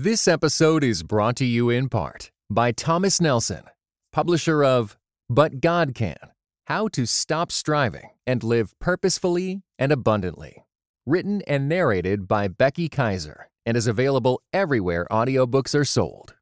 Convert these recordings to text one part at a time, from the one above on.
This episode is brought to you in part by Thomas Nelson, publisher of But God Can How to Stop Striving and Live Purposefully and Abundantly. Written and narrated by Becky Kaiser and is available everywhere audiobooks are sold.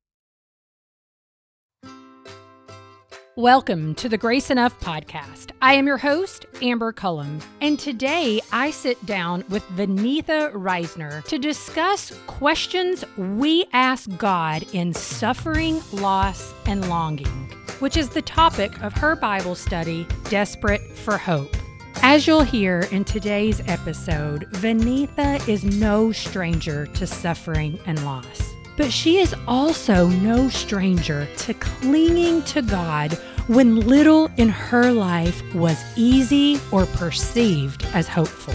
Welcome to the Grace Enough podcast. I am your host, Amber Cullum, and today I sit down with Vaneetha Risner to discuss questions we ask God in suffering, loss, and longing, which is the topic of her Bible study, Desperate for Hope. As you'll hear in today's episode, Vaneetha is no stranger to suffering and loss. But she is also no stranger to clinging to God when little in her life was easy or perceived as hopeful.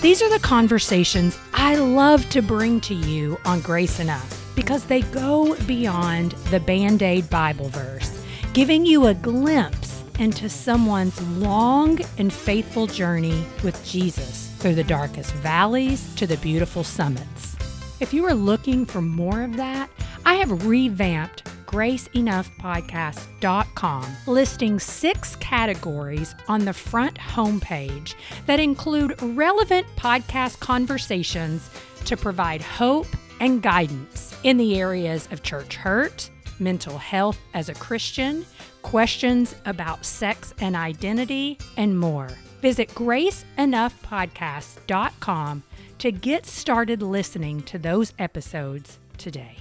These are the conversations I love to bring to you on Grace Enough because they go beyond the Band Aid Bible verse, giving you a glimpse into someone's long and faithful journey with Jesus through the darkest valleys to the beautiful summits. If you are looking for more of that, I have revamped graceenoughpodcast.com, listing six categories on the front homepage that include relevant podcast conversations to provide hope and guidance in the areas of church hurt, mental health as a Christian, questions about sex and identity, and more. Visit graceenoughpodcast.com to get started listening to those episodes today.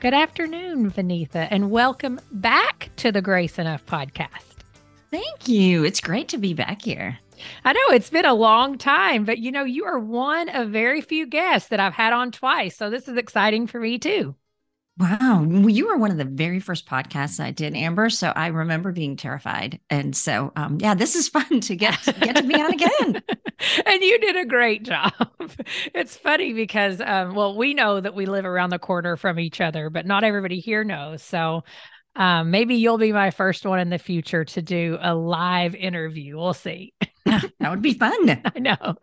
Good afternoon, Vaneetha, and welcome back to the Grace Enough podcast. Thank you. It's great to be back here. I know it's been a long time, but you know, you are one of very few guests that I've had on twice. So this is exciting for me too. Wow. Well, you were one of the very first podcasts I did, Amber. So I remember being terrified. And so, um, yeah, this is fun to get, get to be on again. and you did a great job. it's funny because, um, well, we know that we live around the corner from each other, but not everybody here knows. So um, maybe you'll be my first one in the future to do a live interview. We'll see. that would be fun. I know.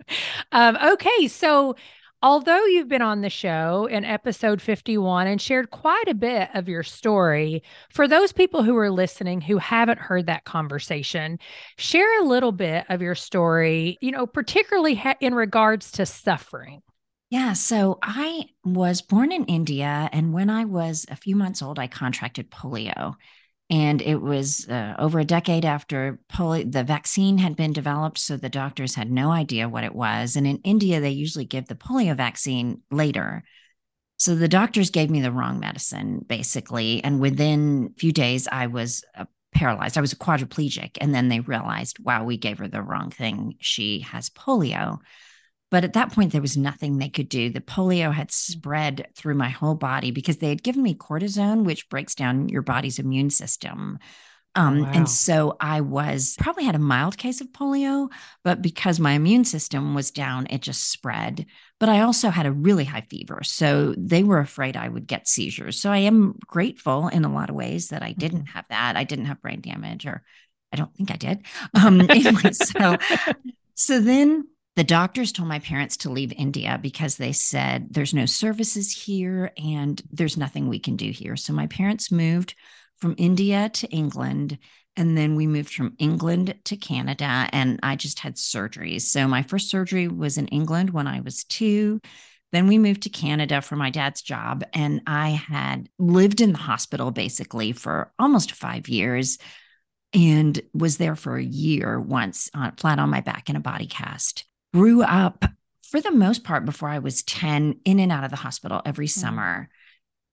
Um, okay. So, Although you've been on the show in episode 51 and shared quite a bit of your story, for those people who are listening who haven't heard that conversation, share a little bit of your story, you know, particularly ha- in regards to suffering. Yeah. So I was born in India. And when I was a few months old, I contracted polio. And it was uh, over a decade after polio, the vaccine had been developed. So the doctors had no idea what it was. And in India, they usually give the polio vaccine later. So the doctors gave me the wrong medicine, basically. And within a few days, I was uh, paralyzed. I was quadriplegic. And then they realized, wow, we gave her the wrong thing. She has polio. But at that point, there was nothing they could do. The polio had spread through my whole body because they had given me cortisone, which breaks down your body's immune system. Oh, um, wow. And so I was probably had a mild case of polio, but because my immune system was down, it just spread. But I also had a really high fever. So they were afraid I would get seizures. So I am grateful in a lot of ways that I didn't mm-hmm. have that. I didn't have brain damage, or I don't think I did. Um, anyway, so so then the doctors told my parents to leave India because they said there's no services here and there's nothing we can do here. So my parents moved from India to England. And then we moved from England to Canada, and I just had surgeries. So my first surgery was in England when I was two. Then we moved to Canada for my dad's job, and I had lived in the hospital basically for almost five years and was there for a year once, uh, flat on my back in a body cast grew up for the most part before I was 10 in and out of the hospital every mm-hmm. summer.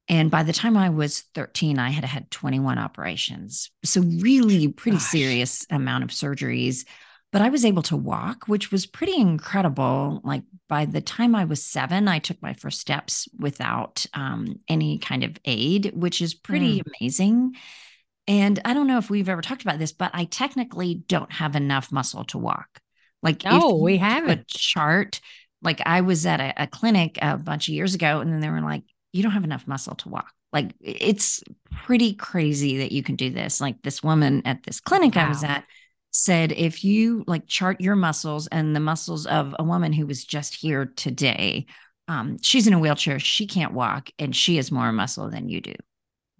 And by the time I was 13, I had had 21 operations. So, really, pretty Gosh. serious amount of surgeries. But I was able to walk, which was pretty incredible. Like by the time I was seven, I took my first steps without um, any kind of aid, which is pretty mm. amazing. And I don't know if we've ever talked about this, but I technically don't have enough muscle to walk. Like, oh, we have a chart. Like, I was at a, a clinic a bunch of years ago, and then they were like, "You don't have enough muscle to walk." Like, it's pretty crazy that you can do this. Like, this woman at this clinic wow. I was at said, if you like chart your muscles and the muscles of a woman who was just here today um, she's in a wheelchair, she can't walk, and she has more muscle than you do.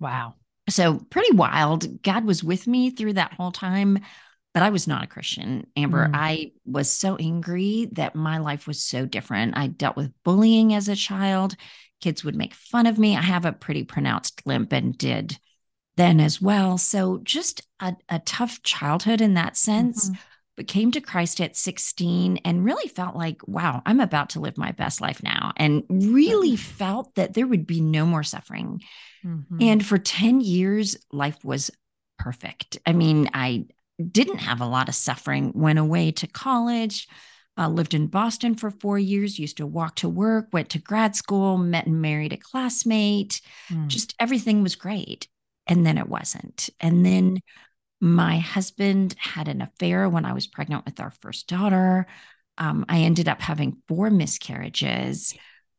Wow. So pretty wild. God was with me through that whole time, but I was not a Christian. Amber, Mm. I was so angry that my life was so different. I dealt with bullying as a child. Kids would make fun of me. I have a pretty pronounced limp and did then as well. So just a, a tough childhood in that sense, Mhm. but came to Christ at 16 and really felt like, wow, I'm about to live my best life now. And really felt that there would be no more suffering. Mhm. And for 10 years, life was perfect. I mean, I didn't have a lot of suffering, went away to college, uh, lived in Boston for four years, used to walk to work, went to grad school, met and married a classmate. Mm. Just everything was great. And then it wasn't. And then my husband had an affair when I was pregnant with our first daughter. Um, I ended up having four miscarriages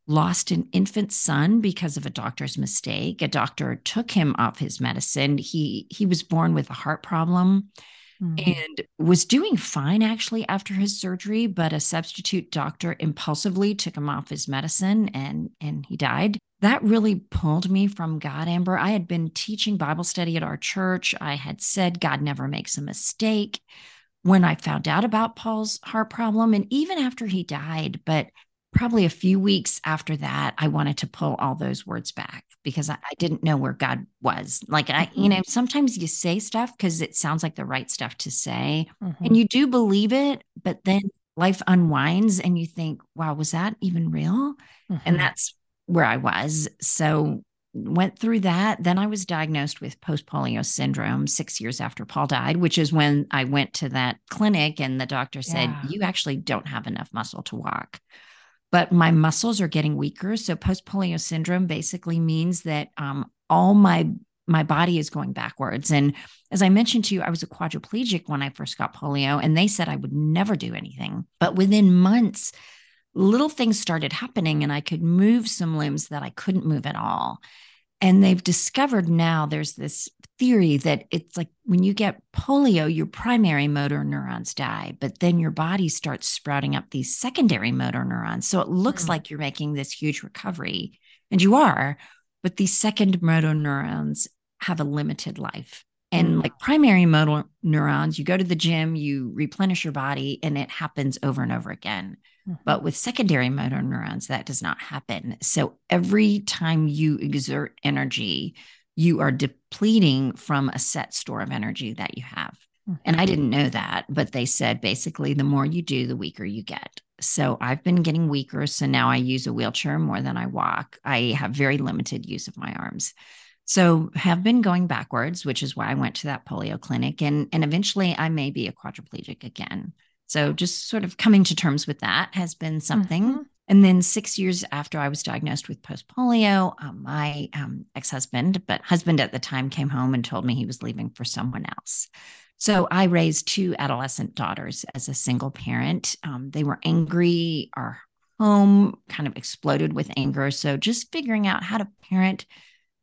lost an infant son because of a doctor's mistake. A doctor took him off his medicine. He he was born with a heart problem Mm. and was doing fine actually after his surgery, but a substitute doctor impulsively took him off his medicine and and he died. That really pulled me from God, Amber. I had been teaching Bible study at our church. I had said God never makes a mistake when I found out about Paul's heart problem and even after he died, but probably a few weeks after that, I wanted to pull all those words back because I, I didn't know where God was. Like I, you know, sometimes you say stuff because it sounds like the right stuff to say, Mhm. and you do believe it, but then life unwinds and you think, wow, was that even real? Mhm. And that's where I was. So went through that. Then I was diagnosed with post polio syndrome six years after Paul died, which is when I went to that clinic and the doctor said, Yeah. You actually don't have enough muscle to walk. But my muscles are getting weaker. So post polio syndrome basically means that um, all my my body is going backwards. And as I mentioned to you, I was a quadriplegic when I first got polio, and they said I would never do anything. But within months, little things started happening, and I could move some limbs that I couldn't move at all. And they've discovered now there's this theory that it's like when you get polio, your primary motor neurons die, but then your body starts sprouting up these secondary motor neurons. So it looks Mm. like you're making this huge recovery, and you are, but these second motor neurons have a limited life. And Mm. like primary motor neurons, you go to the gym, you replenish your body, and it happens over and over again. But with secondary motor neurons, that does not happen. So every time you exert energy, you are depleting from a set store of energy that you have. And I didn't know that, but they said basically the more you do, the weaker you get. So I've been getting weaker. So now I use a wheelchair more than I walk. I have very limited use of my arms. So have been going backwards, which is why I went to that polio clinic. And, and eventually I may be a quadriplegic again. So just sort of coming to terms with that has been something. Mhm. And then six years after I was diagnosed with post polio, um, my um, ex husband, but husband at the time, came home and told me he was leaving for someone else. So I raised two adolescent daughters as a single parent. Um, they were angry. Our home kind of exploded with anger. So just figuring out how to parent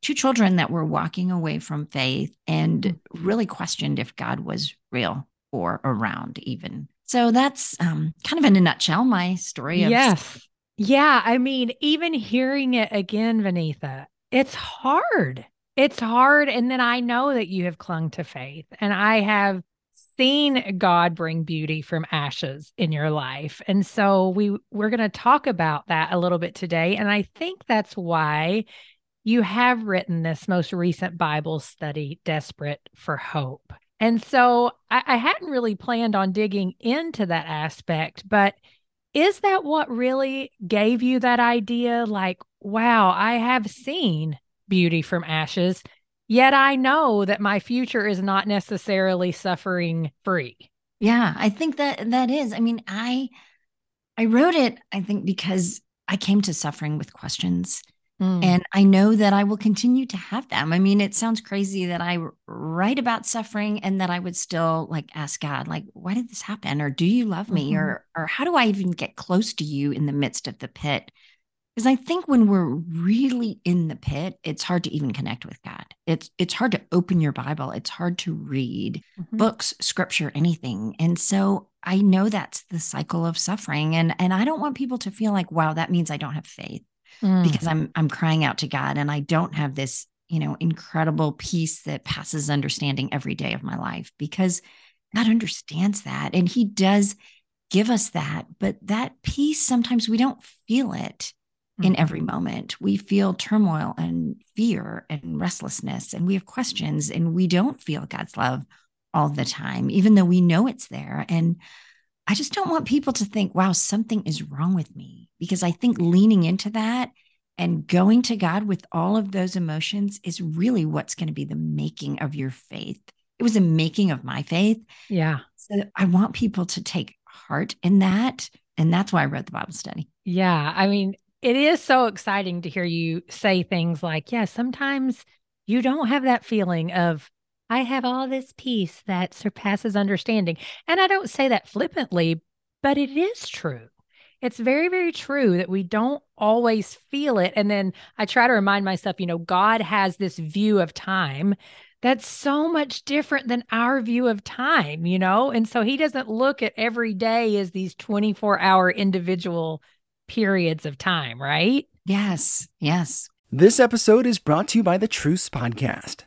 two children that were walking away from faith and really questioned if God was real or around, even. So that's um, kind of in a nutshell my story of Yes. Yeah. I mean, even hearing it again, Vaneetha, it's hard. It's hard. And then I know that you have clung to faith and I have seen God bring beauty from ashes in your life. And so we we're going to talk about that a little bit today. And I think that's why you have written this most recent Bible study, Desperate for Hope. And so I, I hadn't really planned on digging into that aspect, but is that what really gave you that idea? Like, wow, I have seen beauty from ashes, yet I know that my future is not necessarily suffering free. Yeah, I think that that is. I mean, I I wrote it I think because I came to suffering with questions Mm. and I know that I will continue to have them. I mean, it sounds crazy that I write about suffering and that I would still like ask God like why did this happen or do you love me Mhm. or or how do I even get close to you in the midst of the pit? Because I think when we're really in the pit, it's hard to even connect with God. It's it's hard to open your Bible. It's hard to read Mhm. books, scripture, anything. And so I know that's the cycle of suffering. And and I don't want people to feel like, wow, that means I don't have faith. Mm. because I'm I'm crying out to God and I don't have this, you know, incredible peace that passes understanding every day of my life because God understands that and he does give us that, but that peace sometimes we don't feel it in every moment. We feel turmoil and fear and restlessness and we have questions and we don't feel God's love all the time even though we know it's there and I just don't want people to think, wow, something is wrong with me. Because I think leaning into that and going to God with all of those emotions is really what's going to be the making of your faith. It was a making of my faith. Yeah. So I want people to take heart in that. And that's why I wrote the Bible study. Yeah. I mean, it is so exciting to hear you say things like, yeah, sometimes you don't have that feeling of I have all this peace that surpasses understanding. And I don't say that flippantly, but it is true. It's very, very true that we don't always feel it. And then I try to remind myself, you know, God has this view of time that's so much different than our view of time, you know? And so he doesn't look at every day as these 24 hour individual periods of time, right? Yes, yes. This episode is brought to you by the Truce Podcast.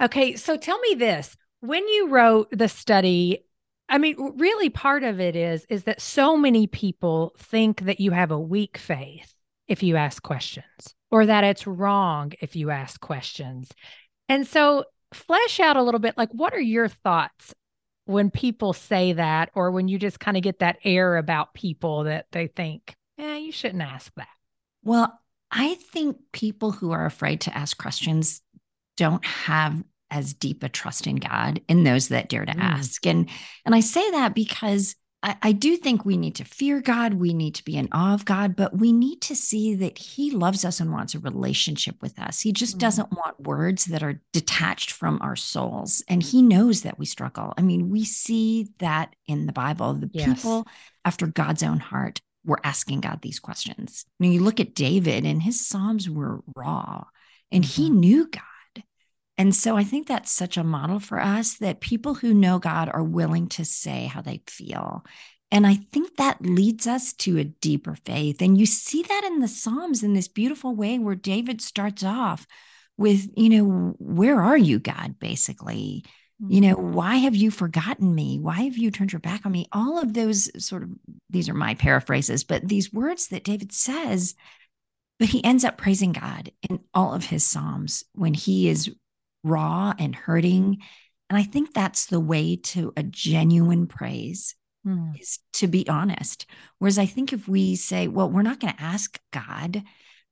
Okay, so tell me this. When you wrote the study, I mean, really part of it is is that so many people think that you have a weak faith if you ask questions or that it's wrong if you ask questions. And so flesh out a little bit like what are your thoughts when people say that or when you just kind of get that air about people that they think, "Yeah, you shouldn't ask that." Well, I think people who are afraid to ask questions don't have as deep a trust in God in those that dare to mm. ask. And and I say that because I, I do think we need to fear God, we need to be in awe of God, but we need to see that He loves us and wants a relationship with us. He just mm. doesn't want words that are detached from our souls. And He knows that we struggle. I mean, we see that in the Bible. The yes. people after God's own heart were asking God these questions. Know, you look at David and his Psalms were raw and mm-hmm. he knew God. And so I think that's such a model for us that people who know God are willing to say how they feel. And I think that leads us to a deeper faith. And you see that in the Psalms in this beautiful way where David starts off with, you know, where are you, God, basically? You know, mm-hmm. why have you forgotten me? Why have you turned your back on me? All of those sort of, these are my paraphrases, but these words that David says, but he ends up praising God in all of his Psalms when he is raw and hurting. And I think that's the way to a genuine praise mm. is to be honest. Whereas I think if we say, well, we're not going to ask God,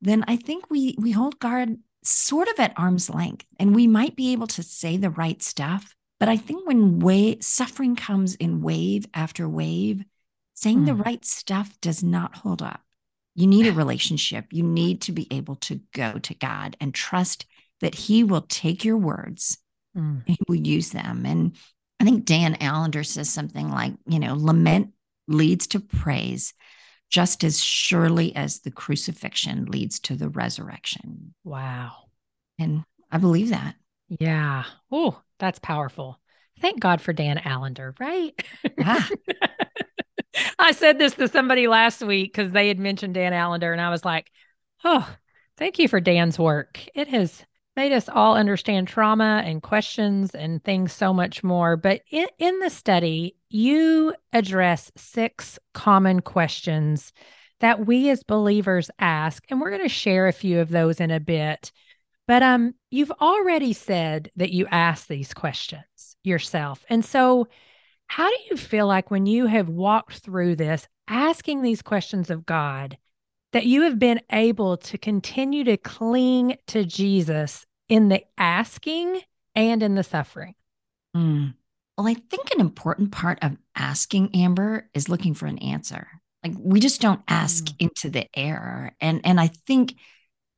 then I think we we hold God sort of at arm's length and we might be able to say the right stuff. But I think when wave, suffering comes in wave after wave, saying mm. the right stuff does not hold up. You need a relationship. You need to be able to go to God and trust that he will take your words mm. and he will use them. And I think Dan Allender says something like, you know, lament leads to praise just as surely as the crucifixion leads to the resurrection. Wow. And I believe that. Yeah. Oh, that's powerful. Thank God for Dan Allender, right? Yeah. I said this to somebody last week because they had mentioned Dan Allender, and I was like, oh, thank you for Dan's work. It has made us all understand trauma and questions and things so much more. But in, in the study, you address six common questions that we as believers ask, and we're going to share a few of those in a bit. But um, you've already said that you ask these questions yourself. And so, how do you feel like when you have walked through this, asking these questions of God, that you have been able to continue to cling to Jesus in the asking and in the suffering? Mm. Well, I think an important part of asking Amber is looking for an answer. Like we just don't ask mm. into the air. And and I think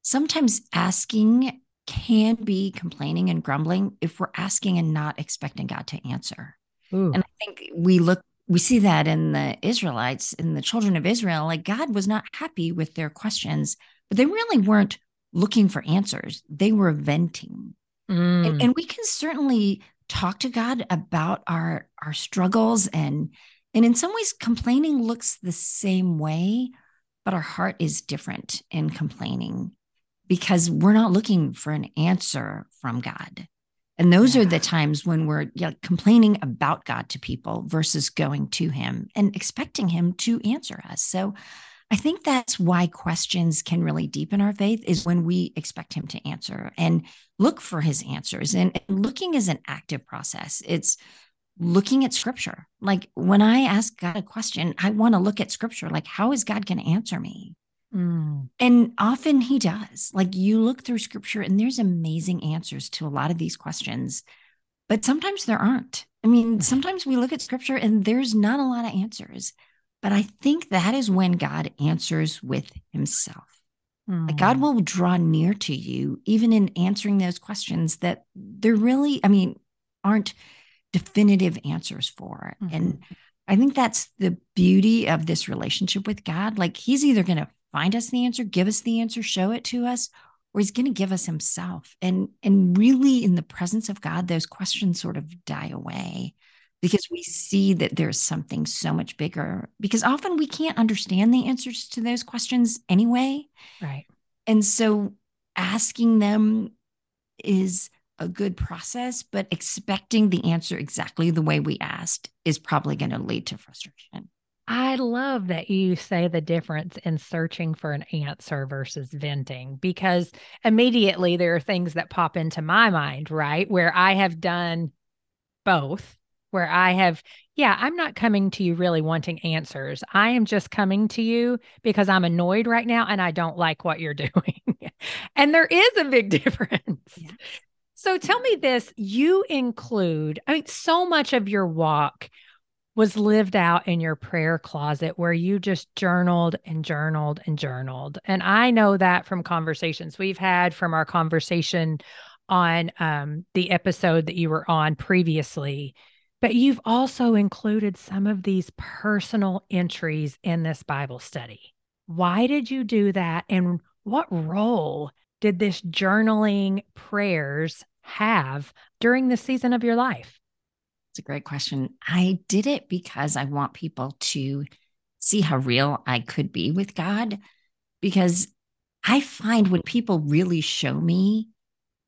sometimes asking can be complaining and grumbling if we're asking and not expecting God to answer. Ooh. And I think we look we see that in the Israelites, in the children of Israel, like God was not happy with their questions, but they really weren't looking for answers. They were venting. Mm. And, and we can certainly talk to God about our our struggles and and in some ways complaining looks the same way but our heart is different in complaining because we're not looking for an answer from God. And those yeah. are the times when we're you know, complaining about God to people versus going to him and expecting him to answer us. So I think that's why questions can really deepen our faith is when we expect him to answer and look for his answers. And, and looking is an active process. It's looking at scripture. Like when I ask God a question, I want to look at scripture. Like, how is God going to answer me? Mm. And often he does. Like you look through scripture and there's amazing answers to a lot of these questions, but sometimes there aren't. I mean, sometimes we look at scripture and there's not a lot of answers. But I think that is when God answers with himself. Mm. Like God hmm. will draw near to you, even in answering those questions that there really, I mean, aren't definitive answers for. Mm-hmm. And I think that's the beauty of this relationship with God. Like he's either going to find us the answer, give us the answer, show it to us, or he's going to give us himself. And and really in the presence of God, those questions sort of die away because we see that there's something so much bigger because often we can't understand the answers to those questions anyway. Right. And so asking them is a good process but expecting the answer exactly the way we asked is probably going to lead to frustration I love that you say the difference in searching for an answer versus venting because immediately there are things that pop into my mind, right? Where I have done both where I have, yeah, I'm not coming to you really wanting answers. I am just coming to you because I'm annoyed right now and I don't like what you're doing. and there is a big difference. Yeah. So tell me this you include, I mean, so much of your walk was lived out in your prayer closet where you just journaled and journaled and journaled. And I know that from conversations we've had from our conversation on um, the episode that you were on previously but you've also included some of these personal entries in this Bible study. Why did you do that? And what role did this journaling prayers have during the season of your life? It's a great question. I did it because I want people to see how real I could be with God. Because I find when people really show me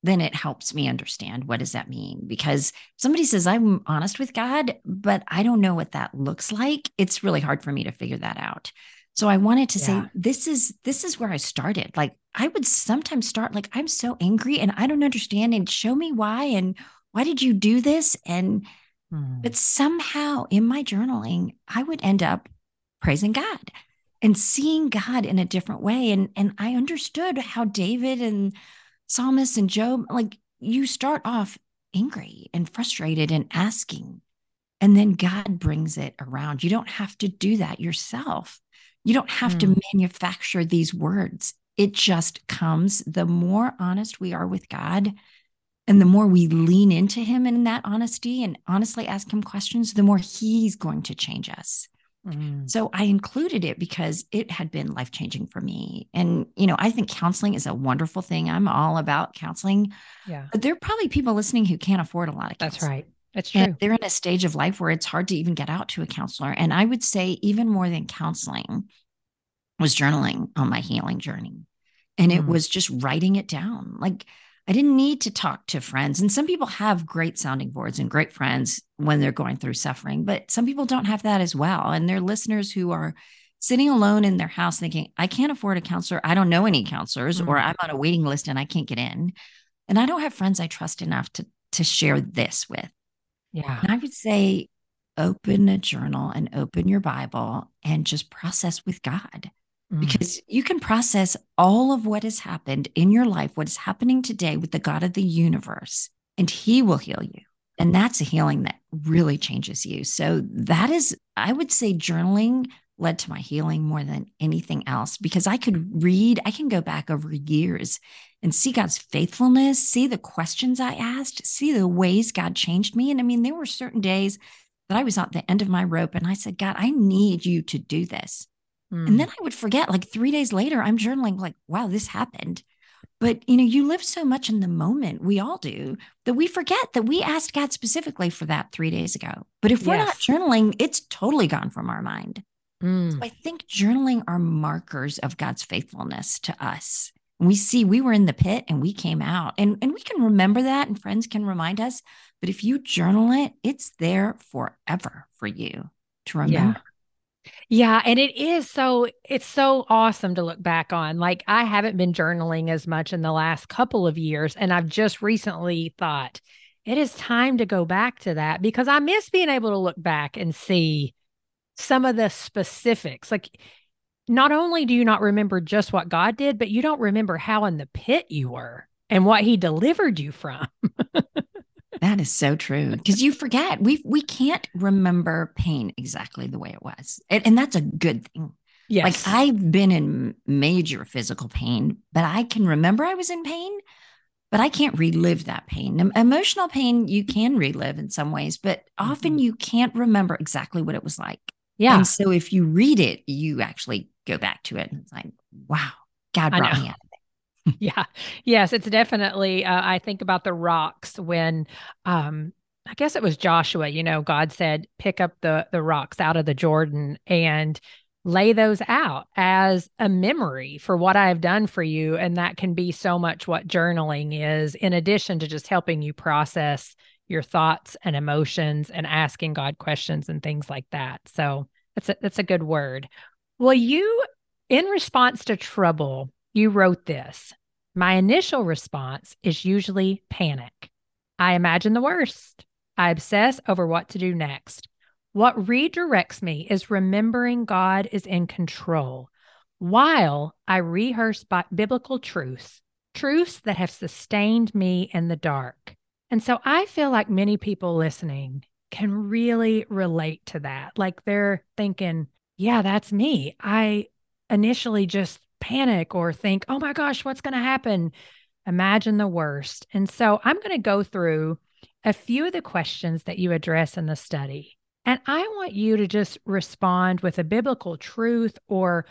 then it helps me understand what does that mean because somebody says i'm honest with god but i don't know what that looks like it's really hard for me to figure that out so i wanted to yeah. say this is this is where i started like i would sometimes start like i'm so angry and i don't understand and show me why and why did you do this and hmm. but somehow in my journaling i would end up praising god and seeing god in a different way and and i understood how david and psalmist and Job, like you start off angry and frustrated and asking, and then God brings it around. You don't have to do that yourself. You don't have mm. to hmm. manufacture these words. It just comes. The more honest we are with God, and the more we lean into Him in that honesty and honestly ask Him questions, the more He's going to change us. Mm. So I included it because it had been life changing for me. And, you know, I think counseling is a wonderful thing. I'm all about counseling. Yeah. But there are probably people listening who can't afford a lot of counseling. That's right. That's true. And they're in a stage of life where it's hard to even get out to a counselor. And I would say, even more than counseling, was journaling on my healing journey. And it mm. was just writing it down. Like, I didn't need to talk to friends. And some people have great sounding boards and great friends when they're going through suffering, but some people don't have that as well. And they're listeners who are sitting alone in their house thinking, I can't afford a counselor. I don't know any counselors, mm-hmm. or I'm on a waiting list and I can't get in. And I don't have friends I trust enough to, to share this with. Yeah. And I would say, open a journal and open your Bible and just process with God. Mm. Because you can process all of what has happened in your life, what is happening today with the God of the universe, and He will heal you. And that's a healing that really changes you. So, that is, I would say, journaling led to my healing more than anything else because I could read, I can go back over years and see God's faithfulness, see the questions I asked, see the ways God changed me. And I mean, there were certain days that I was at the end of my rope and I said, God, I need you to do this. Mm. And then I would forget, like three days later, I'm journaling, like, wow, this happened. But you know, you live so much in the moment, we all do, that we forget that we asked God specifically for that three days ago. But if we're yes. not journaling, it's totally gone from our mind. Mm. So I think journaling are markers of God's faithfulness to us. we see we were in the pit and we came out. And, and we can remember that, and friends can remind us. But if you journal it, it's there forever for you to remember. Yeah. Yeah, and it is so it's so awesome to look back on. Like I haven't been journaling as much in the last couple of years and I've just recently thought it is time to go back to that because I miss being able to look back and see some of the specifics. Like not only do you not remember just what God did, but you don't remember how in the pit you were and what he delivered you from. That is so true because you forget we we can't remember pain exactly the way it was, and, and that's a good thing. Yes, like I've been in major physical pain, but I can remember I was in pain, but I can't relive that pain. Emotional pain you can relive in some ways, but often mm-hmm. you can't remember exactly what it was like. Yeah, and so if you read it, you actually go back to it, and it's like, wow, God brought me out yeah. Yes, it's definitely uh, I think about the rocks when um I guess it was Joshua, you know, God said pick up the the rocks out of the Jordan and lay those out as a memory for what I have done for you and that can be so much what journaling is in addition to just helping you process your thoughts and emotions and asking God questions and things like that. So that's a, that's a good word. Well, you in response to trouble, you wrote this. My initial response is usually panic. I imagine the worst. I obsess over what to do next. What redirects me is remembering God is in control while I rehearse biblical truths, truths that have sustained me in the dark. And so I feel like many people listening can really relate to that. Like they're thinking, yeah, that's me. I initially just panic or think, oh my gosh, what's going to happen? Imagine the worst. And so I'm going to go through a few of the questions that you address in the study. And I want you to just respond with a biblical truth or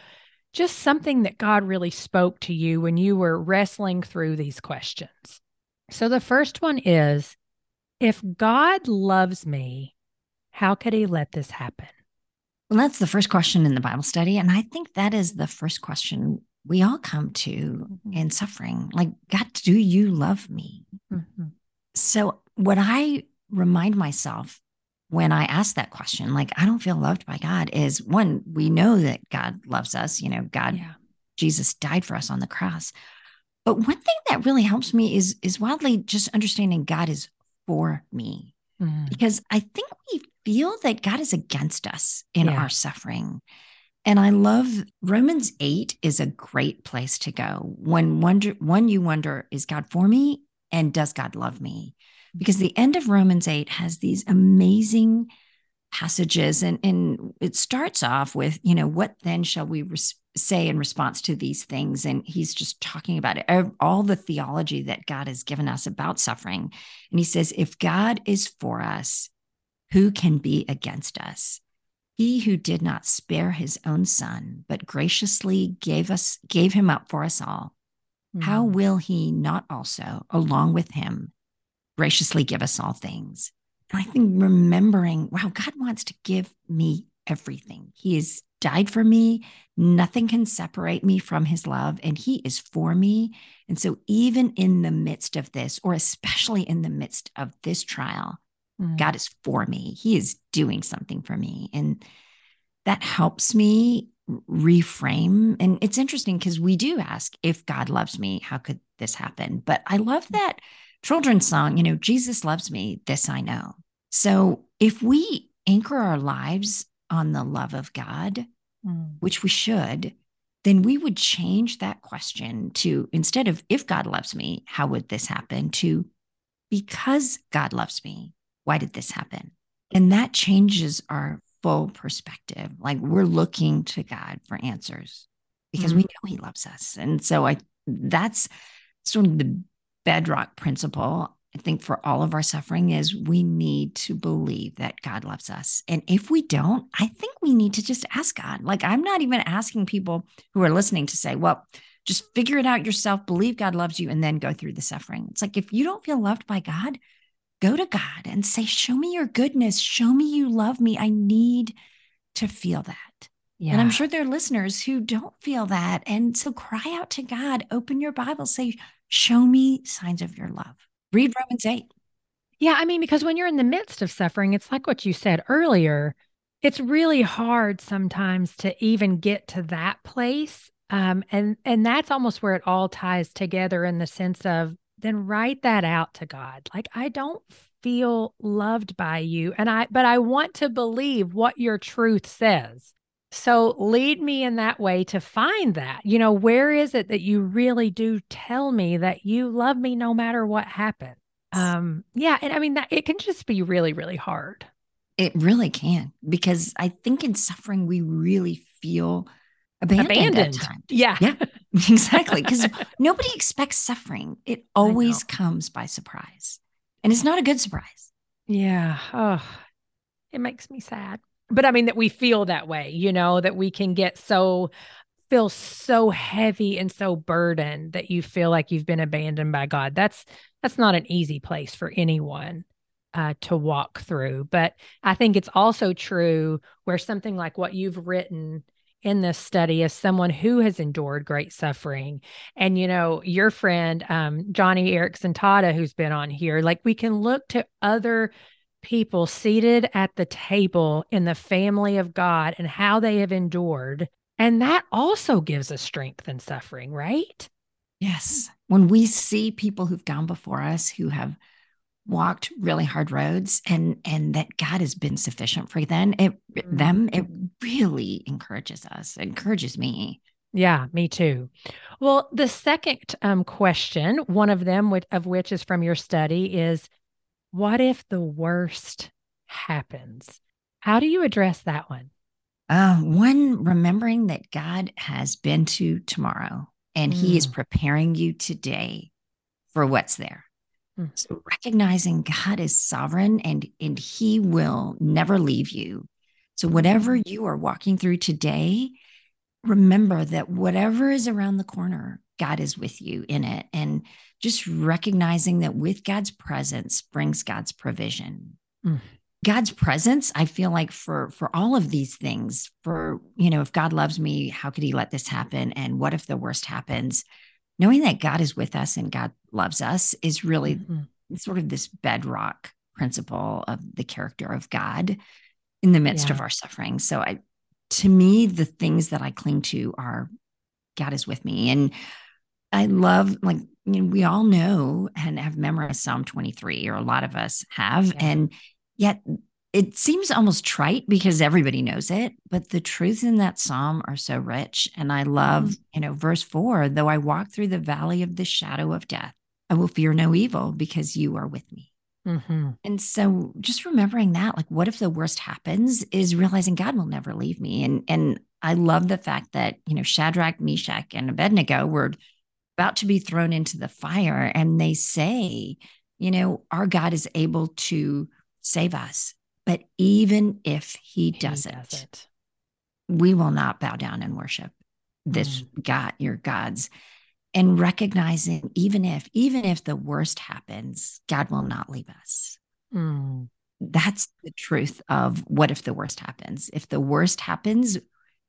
just something that God really spoke to you when you were wrestling through these questions. So the first one is if God loves me, how could he let this happen? Well, that's the first question in the Bible study. And I think that is the first question we all come to mm-hmm. in suffering like, God, do you love me? Mm-hmm. So, what I remind myself when I ask that question, like, I don't feel loved by God, is one, we know that God loves us. You know, God, yeah. Jesus died for us on the cross. But one thing that really helps me is is wildly just understanding God is for me. Mm. Because I think we feel that God is against us in yeah. our suffering. And I love Romans 8 is a great place to go. When wonder when you wonder, is God for me? And does God love me? Because the end of Romans 8 has these amazing passages and, and it starts off with, you know, what then shall we res- say in response to these things? And he's just talking about it, all the theology that God has given us about suffering. And he says, if God is for us, who can be against us? He who did not spare his own son, but graciously gave us gave him up for us all, mm. how will he not also, along with him, graciously give us all things? And I think remembering, wow, God wants to give me everything. He has died for me. Nothing can separate me from his love, and he is for me. And so, even in the midst of this, or especially in the midst of this trial, Mm. God is for me. He is doing something for me. And that helps me reframe. And it's interesting because we do ask if God loves me, how could this happen? But I love that children's song, you know, Jesus loves me, this I know. So if we anchor our lives on the love of God, mm. which we should, then we would change that question to instead of if God loves me, how would this happen? to because God loves me, why did this happen? And that changes our full perspective. Like we're looking to God for answers because mm-hmm. we know He loves us. And so I that's sort of the bedrock principle I think for all of our suffering is we need to believe that God loves us. And if we don't, I think we need to just ask God. Like, I'm not even asking people who are listening to say, well, just figure it out yourself, believe God loves you, and then go through the suffering. It's like if you don't feel loved by God, go to God and say, Show me your goodness. Show me you love me. I need to feel that. Yeah. And I'm sure there are listeners who don't feel that. And so cry out to God, open your Bible, say, Show me signs of your love. Read Romans 8. Yeah. I mean, because when you're in the midst of suffering, it's like what you said earlier. It's really hard sometimes to even get to that place um, and and that's almost where it all ties together in the sense of then write that out to God. Like I don't feel loved by you and I but I want to believe what your truth says. So lead me in that way to find that. You know, where is it that you really do tell me that you love me no matter what happens? Um yeah, and I mean that it can just be really really hard. It really can because I think in suffering we really feel abandoned, abandoned. Yeah. Yeah. Exactly. Because nobody expects suffering. It always comes by surprise. And it's not a good surprise. Yeah. Oh, it makes me sad. But I mean, that we feel that way, you know, that we can get so, feel so heavy and so burdened that you feel like you've been abandoned by God. That's, that's not an easy place for anyone. Uh, to walk through. But I think it's also true where something like what you've written in this study as someone who has endured great suffering. And, you know, your friend, um, Joni Eareckson Tada, who's been on here, like we can look to other people seated at the table in the family of God and how they have endured. And that also gives us strength in suffering, right? Yes. When we see people who've gone before us who have walked really hard roads and and that God has been sufficient for them it mm-hmm. them it really encourages us encourages me yeah me too well the second um, question one of them of which is from your study is what if the worst happens how do you address that one uh, one remembering that God has been to tomorrow and mm. he is mm. preparing you today for what's there. So recognizing God is sovereign and, and he will never leave you. So whatever mm. you are walking through today, remember that whatever is around the corner, God is with you in it. And just recognizing that with God's presence brings God's provision. Mm. God's presence, I feel like for for all of these things, for you know, if God loves me, how could he let this happen? And what if the worst happens? Knowing that God is with us and God loves us is really mm-hmm. sort of this bedrock principle of the character of God in the midst yeah. of our suffering. So I to me the things that I cling to are God is with me and I love like you know, we all know and have memorized Psalm 23 or a lot of us have yeah. and yet it seems almost trite because everybody knows it, but the truths in that psalm are so rich. And I love, mm-hmm. you know, verse four though I walk through the valley of the shadow of death, I will fear no evil because you are with me. Mm-hmm. And so just remembering that, like, what if the worst happens is realizing God will never leave me. And, and I love the fact that, you know, Shadrach, Meshach, and Abednego were about to be thrown into the fire. And they say, you know, our God is able to save us but even if he, he doesn't, doesn't, we will not bow down and worship this mm. God, your gods. And recognizing even if, even if the worst happens, God will not leave us. Mm. That's the truth of what if the worst happens? If the worst happens,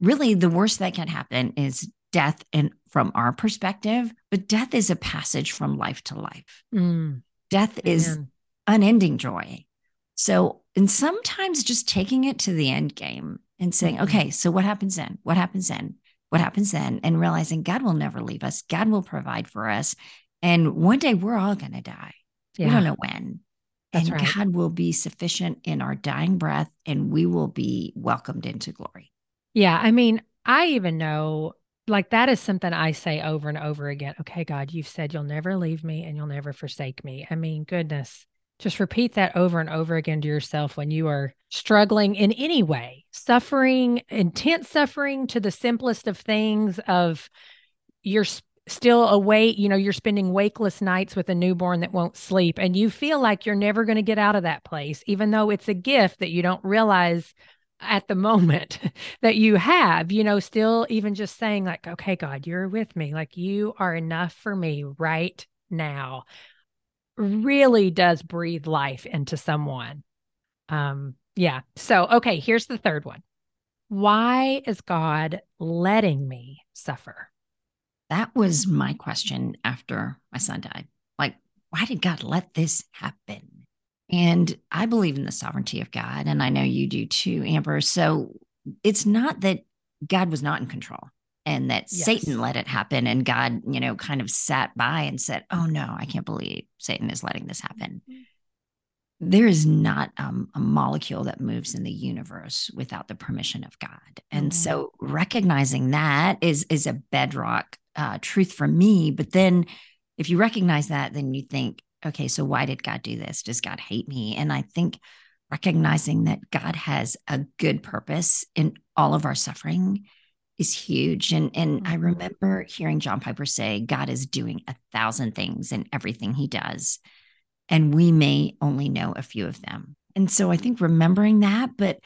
really the worst that can happen is death and from our perspective, but death is a passage from life to life. Mm. Death Man. is unending joy. So, and sometimes just taking it to the end game and saying, mm-hmm. okay, so what happens then? What happens then? What happens then? And realizing God will never leave us, God will provide for us. And one day we're all going to die. Yeah. We don't know when. That's and right. God will be sufficient in our dying breath and we will be welcomed into glory. Yeah. I mean, I even know like that is something I say over and over again. Okay, God, you've said you'll never leave me and you'll never forsake me. I mean, goodness, just repeat that over and over again to yourself when you are struggling in any way, suffering, intense suffering to the simplest of things of you're still awake, you know, you're spending wakeless nights with a newborn that won't sleep and you feel like you're never going to get out of that place even though it's a gift that you don't realize at the moment that you have, you know, still even just saying, like, okay, God, you're with me, like, you are enough for me right now, really does breathe life into someone. Um, yeah. So, okay, here's the third one. Why is God letting me suffer? That was my question after my son died. Like, why did God let this happen? And I believe in the sovereignty of God. And I know you do too, Amber. So it's not that God was not in control and that yes. Satan let it happen. And God, you know, kind of sat by and said, Oh no, I can't believe Satan is letting this happen. Mm-hmm. There is not um, a molecule that moves in the universe without the permission of God. And mm-hmm. so recognizing that is, is a bedrock uh, truth for me. But then if you recognize that, then you think, okay, so why did God do this? Does God hate me? And I think recognizing that God has a good purpose in all of our suffering is huge. And and I mm-hmm. remember hearing John Piper say, God is doing a thousand things in everything he does. And we may only know a few of them. And so I think remembering that, but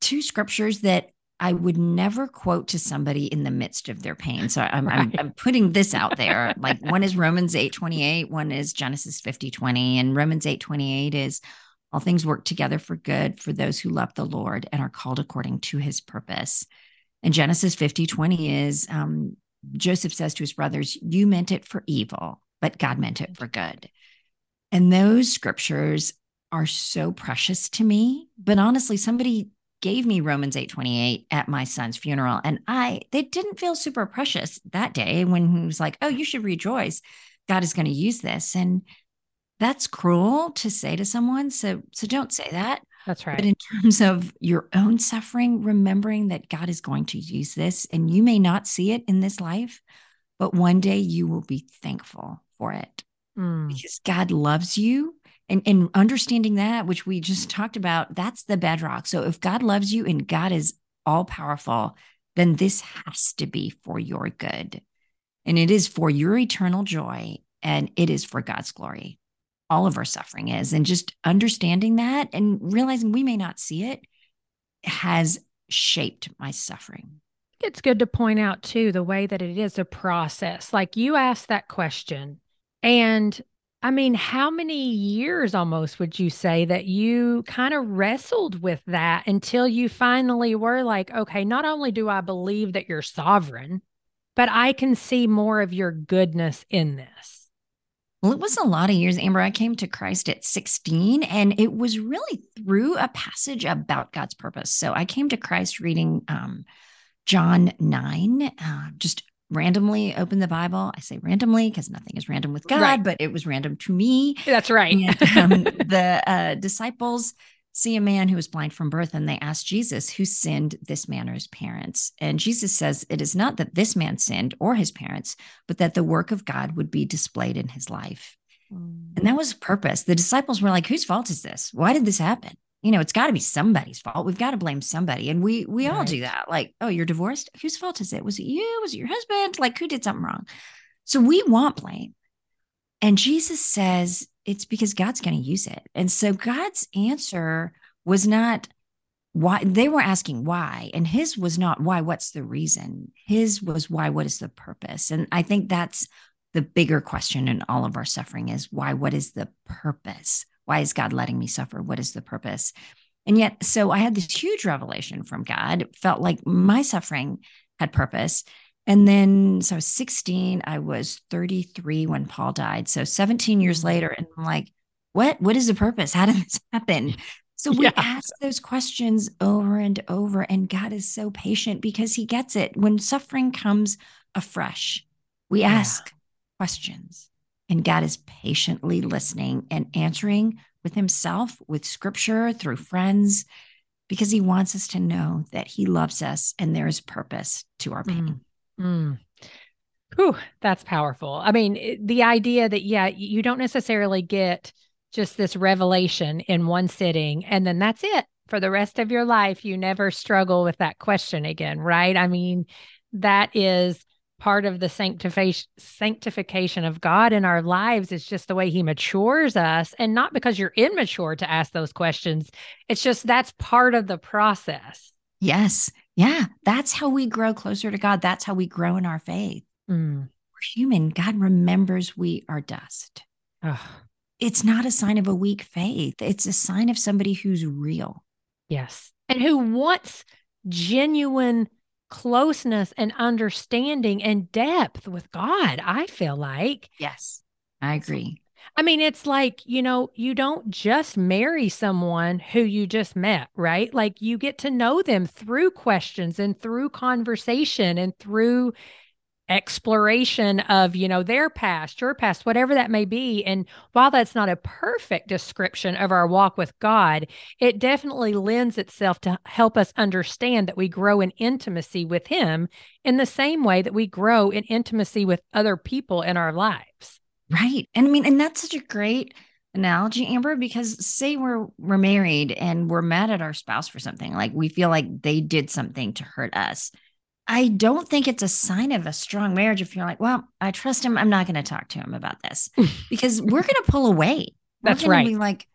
two scriptures that I would never quote to somebody in the midst of their pain. So I'm, right. I'm, I'm, putting this out there. like one is Romans 8 28, one is Genesis 50 20. And Romans 8 28 is all things work together for good for those who love the Lord and are called according to his purpose. And Genesis 50 20 is um, Joseph says to his brothers, You meant it for evil, but God meant it for good. And those scriptures are so precious to me. But honestly, somebody gave me Romans 8:28 at my son's funeral and I they didn't feel super precious that day when he was like, "Oh, you should rejoice. God is going to use this." And that's cruel to say to someone, so so don't say that. That's right. But in terms of your own suffering, remembering that God is going to use this and you may not see it in this life, but one day you will be thankful for it. Mm. Because God loves you and, and understanding that, which we just talked about, that's the bedrock. So if God loves you and God is all powerful, then this has to be for your good. And it is for your eternal joy and it is for God's glory. All of our suffering is. And just understanding that and realizing we may not see it has shaped my suffering. It's good to point out too the way that it is a process. Like you asked that question, and I mean, how many years almost would you say that you kind of wrestled with that until you finally were like, okay, not only do I believe that you're sovereign, but I can see more of your goodness in this? Well, it was a lot of years, Amber. I came to Christ at 16, and it was really through a passage about God's purpose. So I came to Christ reading um, John 9, uh, just randomly open the Bible. I say randomly because nothing is random with God, right. but it was random to me. That's right. And, um, the uh, disciples see a man who was blind from birth and they ask Jesus, who sinned this man or his parents? And Jesus says, It is not that this man sinned or his parents, but that the work of God would be displayed in his life. Mm. And that was purpose. The disciples were like, Whose fault is this? Why did this happen? you know, it's got to be somebody's fault. We've got to blame somebody. And we we right. all do that. Like, oh, you're divorced? Whose fault is it? Was it you? Was it your husband? Like, who did something wrong? So we want blame. And Jesus says it's because God's going to use it. And so God's answer was not why they were asking why and his was not why what's the reason his was why what is the purpose and i think that's the bigger question in all of our suffering is why what is the purpose why is God letting me suffer? What is the purpose? And yet, so I had this huge revelation from God. Felt like my suffering had purpose. And then, so I was 16, I was 33 when Paul died. So 17 years mm. later, and I'm like, what? What is the purpose? How did this happen? So we Yeah. ask those questions over and over, and God is so patient because He gets it. When suffering comes afresh, we Yeah. ask questions, and God is patiently listening and answering with Himself, with scripture, through friends, because He wants us to know that He loves us and there is purpose to our pain. Mm. Mm. Whew, that's powerful. I mean, the idea that, yeah, you don't necessarily get just this revelation in one sitting and then that's it for the rest of your life. You never struggle with that question again, right? I mean, that is part of the sanctification of God in our lives is just the way he matures us and not because you're immature to ask those questions it's just that's part of the process Yes. Yeah. That's how we grow closer to God. That's how we grow in our faith. Mm. We're human. God remembers we are dust. Ugh. It's not a sign of a weak faith, it's a sign of somebody who's real. Yes. And who wants genuine closeness and understanding and depth with God, I feel like. Yes. I agree. I mean, it's like, you know, you don't just marry someone who you just met, right? Like you get to know them through questions and through conversation and through exploration of, you know, their past, your past, whatever that may be. And while that's not a perfect description of our walk with God, it definitely lends itself to help us understand that we grow in intimacy with Him in the same way that we grow in intimacy with other people in our lives. Right. And I mean, and that's such a great analogy, Amber, because say we're we're married and we're mad at our spouse for something, like we feel like they did something to hurt us. I don't think it's a sign of a strong marriage if you're like, well, I trust him. I'm not going to talk to him about this because we're going to pull away. We're That's right. Be like,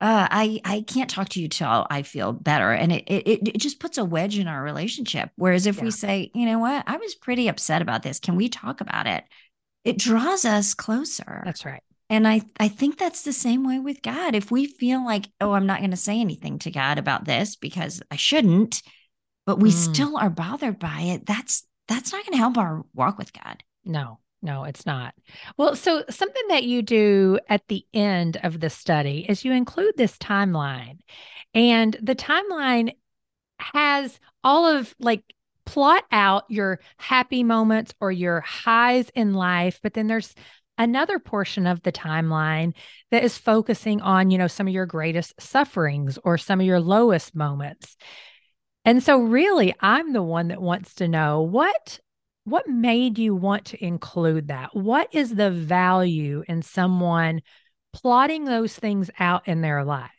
uh, I I can't talk to you till I feel better, and it it it just puts a wedge in our relationship. Whereas if Yeah. we say, you know what, I was pretty upset about this. Can we talk about it? It draws us closer. That's right. And I, I think that's the same way with God. If we feel like, oh, I'm not going to say anything to God about this because I shouldn't, but we Mm. still are bothered by it, that's that's not going to help our walk with God. No, no, it's not. Well, so something that you do at the end of the study is you include this timeline. And the timeline has all of like plot out your happy moments or your highs in life, but then there's another portion of the timeline that is focusing on, you know, some of your greatest sufferings or some of your lowest moments. And so really I'm the one that wants to know what what made you want to include that? What is the value in someone plotting those things out in their lives?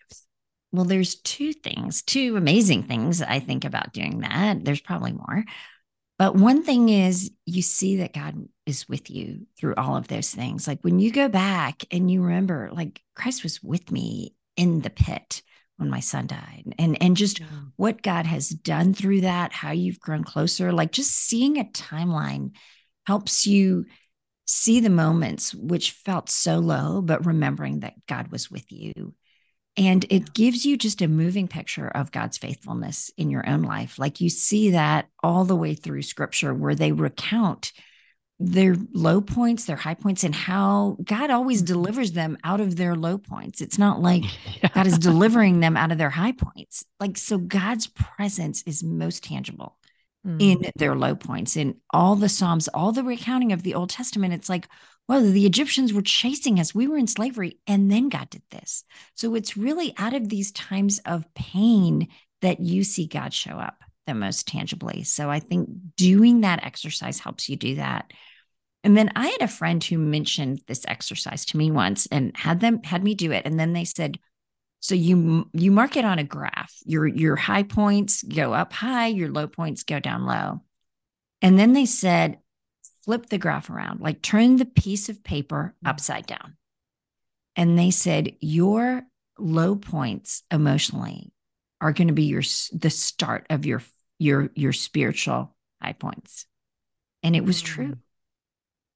Well, there's two things, two amazing things I think about doing that. There's probably more. But one thing is you see that God is with you through all of those things. Like when you go back and you remember, like Christ was with me in the pit when my son died. And and just what God has done through that, how you've grown closer, like just seeing a timeline helps you see the moments which felt so low, but remembering that God was with you. And it gives you just a moving picture of God's faithfulness in your own life. Like you see that all the way through scripture where they recount their low points, their high points, and how God always delivers them out of their low points. It's not like God is delivering them out of their high points. Like, so God's presence is most tangible Mm. in their low points. In all the Psalms, all the recounting of the Old Testament, it's like, well, the Egyptians were chasing us. We were in slavery, and then God did this. So it's really out of these times of pain that you see God show up the most tangibly. So I think doing that exercise helps you do that. And then I had a friend who mentioned this exercise to me once and had them had me do it. And then they said, so you you mark it on a graph. Your your high points go up high, your low points go down low. And then they said, flip the graph around, like turn the piece of paper upside down. And they said, your low points emotionally are going to be your the start of your your your spiritual high points. And it was Mm. true.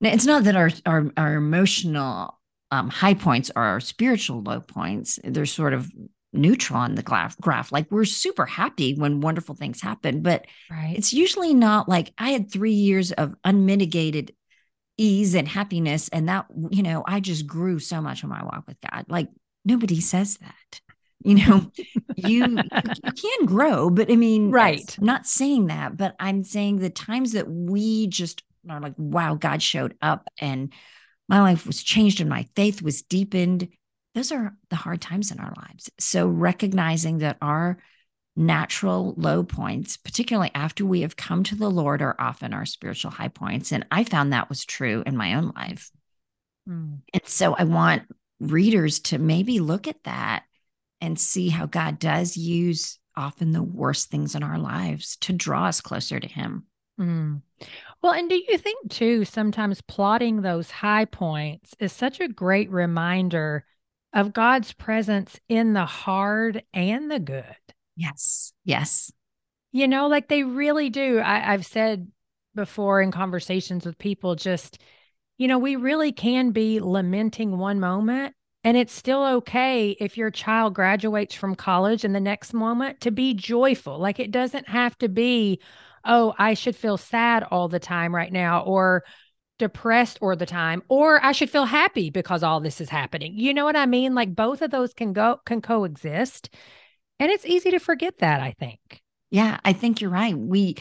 Now, it's not that our our, our emotional um, high points are our spiritual low points. They're sort of neutral on the graph. graph. Like we're super happy when wonderful things happen, but Right. it's usually not like I had three years of unmitigated ease and happiness, and that you know I just grew so much on my walk with God. Like nobody says that. You know, you you can grow, but I mean, Right. I'm not saying that, but I'm saying the times that we just are like, wow, God showed up and my life was changed and my faith was deepened. Those are the hard times in our lives. So recognizing that our natural low points, particularly after we have come to the Lord, are often our spiritual high points. And I found that was true in my own life. Mm. And so I want readers to maybe look at that and see how God does use often the worst things in our lives to draw us closer to Him. Mm. Well, and do you think too, sometimes plotting those high points is such a great reminder of God's presence in the hard and the good? Yes. Yes. You know, like they really do. I, I've said before in conversations with people, just, you know, we really can be lamenting one moment. And it's still okay if your child graduates from college and the next moment to be joyful. Like it doesn't have to be, oh, I should feel sad all the time right now or depressed all the time or I should feel happy because all this is happening. You know what I mean? Like both of those can go can coexist. And it's easy to forget that, I think. Yeah. I think you're right. We,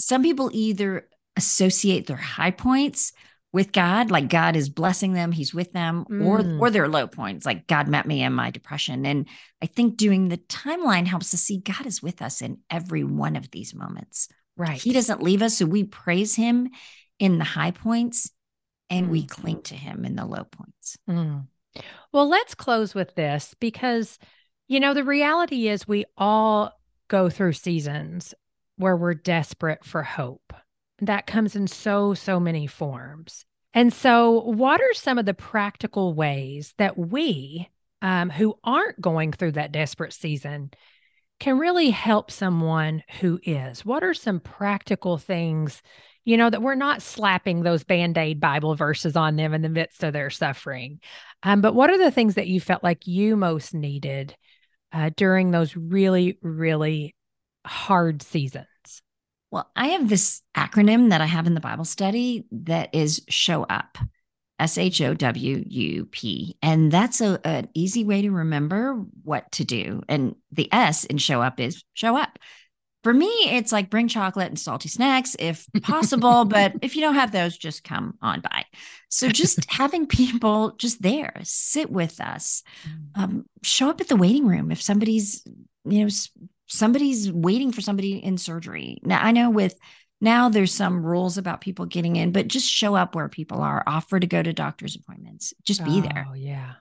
some people either associate their high points with God, like God is blessing them, He's with them, or Mm. or their low points, like God met me in my depression. And I think doing the timeline helps us see God is with us in every one of these moments. Right. He doesn't leave us. So we praise him in the high points and we cling to him in the low points. Mm. Well, let's close with this because, you know, the reality is we all go through seasons where we're desperate for hope. That comes in so, so many forms. And so, what are some of the practical ways that we um, who aren't going through that desperate season can really help someone who is? What are some practical things, you know, that we're not slapping those band aid Bible verses on them in the midst of their suffering? Um, but what are the things that you felt like you most needed uh, during those really, really hard seasons? Well, I have this acronym that I have in the Bible study that is show up. S H O W U P. And that's a, an easy way to remember what to do. And the S in show up is show up. For me, it's like bring chocolate and salty snacks if possible. but if you don't have those, just come on by. So just having people just there, sit with us, um, show up at the waiting room if somebody's, you know, somebody's waiting for somebody in surgery. Now, I know with now there's some rules about people getting in, but just show up where people are, offer to go to doctor's appointments, just be there. Oh, yeah.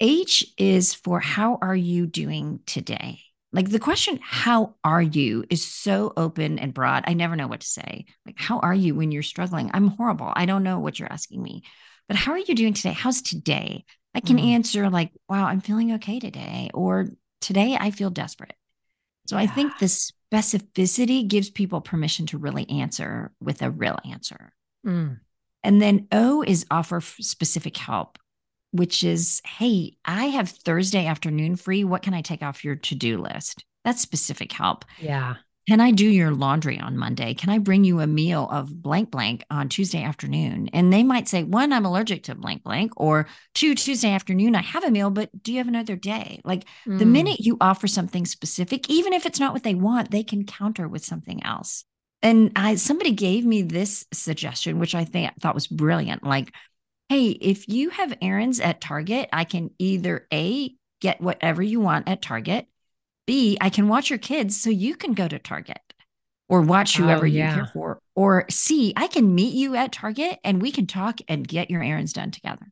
H is for how are you doing today? Like the question, how are you, is so open and broad. I never know what to say. Like, how are you when you're struggling? I'm horrible. I don't know what you're asking me, but how are you doing today? How's today? I can Mm. answer, like, wow, I'm feeling okay today, or today I feel desperate. So I think the specificity gives people permission to really answer with a real answer. Mm. And then O is offer specific help, which is, hey, I have Thursday afternoon free. What can I take off your to do list? That's specific help. Yeah. Can I do your laundry on Monday? Can I bring you a meal of blank blank on Tuesday afternoon? And they might say, one, I'm allergic to blank blank, or two, Tuesday afternoon, I have a meal, but do you have another day? Like the Mm. minute you offer something specific, even if it's not what they want, they can counter with something else. And I somebody gave me this suggestion, which I think thought was brilliant. Like, hey, if you have errands at Target, I can either A, get whatever you want at Target, B, I can watch your kids so you can go to Target or watch Oh, whoever you yeah. care for. Or C, I can meet you at Target and we can talk and get your errands done together.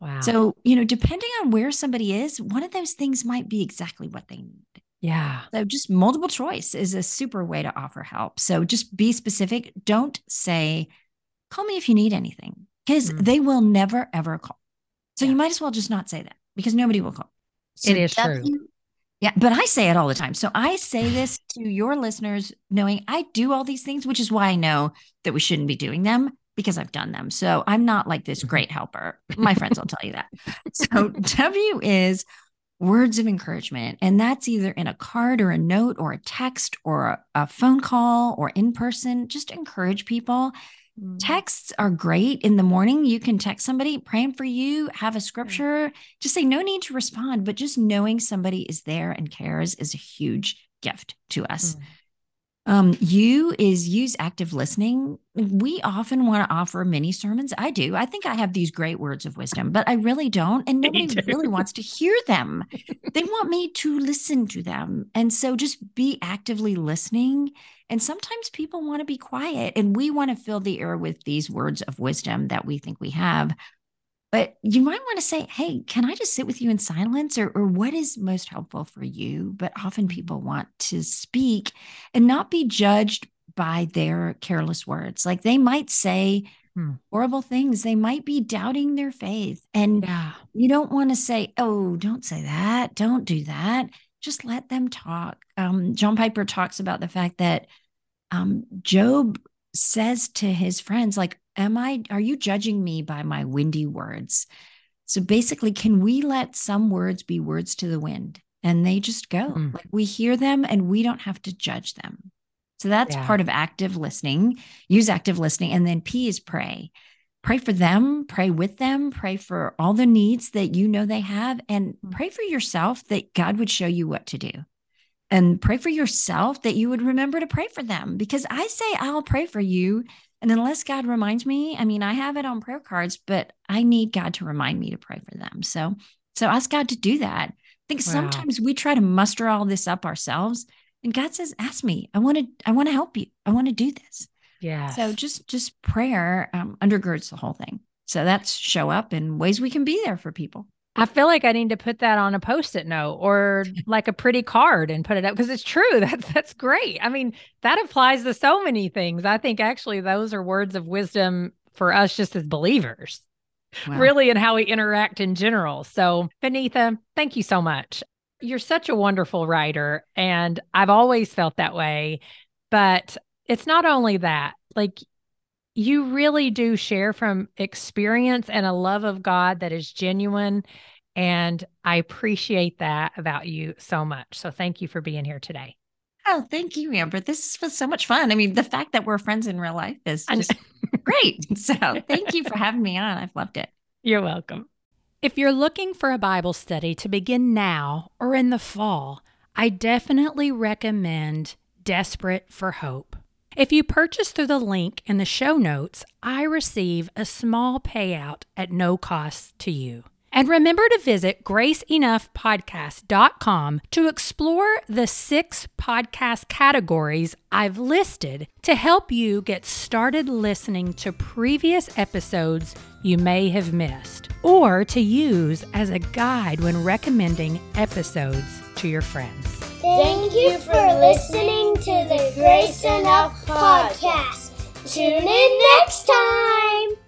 Wow. So, you know, depending on where somebody is, one of those things might be exactly what they need. yeah. So, just multiple choice is a super way to offer help. So, just be specific. Don't say, call me if you need anything, because Mm. they will never, ever call. So, Yeah. you might as well just not say that because nobody will call. So It is true. Yeah, but I say it all the time. So, I say this to your listeners, knowing I do all these things, which is why I know that we shouldn't be doing them because I've done them. So, I'm not like this great helper. My friends will tell you that. So, W is words of encouragement. And that's either in a card or a note or a text or a, a phone call or in person. Just encourage people. Mm. Texts are great in the morning. You can text somebody praying for you, have a scripture, just say no need to respond, but just knowing somebody is there and cares is a huge gift to us. Mm. Um, you is use active listening. We often want to offer mini sermons. I do. I think I have these great words of wisdom, but I really don't. And nobody really wants to hear them. they want me to listen to them. And so just be actively listening. And sometimes people want to be quiet, and we want to fill the air with these words of wisdom that we think we have. But you might want to say, hey, can I just sit with you in silence? Or, or what is most helpful for you? But often people want to speak and not be judged by their careless words. Like they might say hmm. horrible things, they might be doubting their faith. And yeah. you don't want to say, oh, don't say that, don't do that. Just let them talk. Um, John Piper talks about the fact that um, Job says to his friends, like, am I, are you judging me by my windy words? So basically, can we let some words be words to the wind and they just go? Mm. Like we hear them and we don't have to judge them. So that's yeah. part of active listening. Use active listening. And then P is pray. Pray for them, pray with them, pray for all the needs that you know they have, and mm. pray for yourself that God would show you what to do. And pray for yourself that you would remember to pray for them. Because I say, I'll pray for you and unless God reminds me, I mean, I have it on prayer cards, but I need God to remind me to pray for them. So, so ask God to do that. I think wow. sometimes we try to muster all this up ourselves, and God says, "Ask me. I want to. I want to help you. I want to do this." Yeah. So just just prayer um, undergirds the whole thing. So that's show up in ways we can be there for people. I feel like I need to put that on a post-it note or like a pretty card and put it up because it's true. That's that's great. I mean, that applies to so many things. I think actually those are words of wisdom for us just as believers. Wow. Really and how we interact in general. So, Vaneetha, thank you so much. You're such a wonderful writer and I've always felt that way. But it's not only that. Like you really do share from experience and a love of God that is genuine. And I appreciate that about you so much. So thank you for being here today. Oh, thank you, Amber. This was so much fun. I mean, the fact that we're friends in real life is just great. So thank you for having me on. I've loved it. You're welcome. If you're looking for a Bible study to begin now or in the fall, I definitely recommend Desperate for Hope. If you purchase through the link in the show notes, I receive a small payout at no cost to you. And remember to visit graceenoughpodcast.com to explore the six podcast categories I've listed to help you get started listening to previous episodes you may have missed, or to use as a guide when recommending episodes to your friends. Thank you for listening to the Grace Enough podcast. Tune in next time.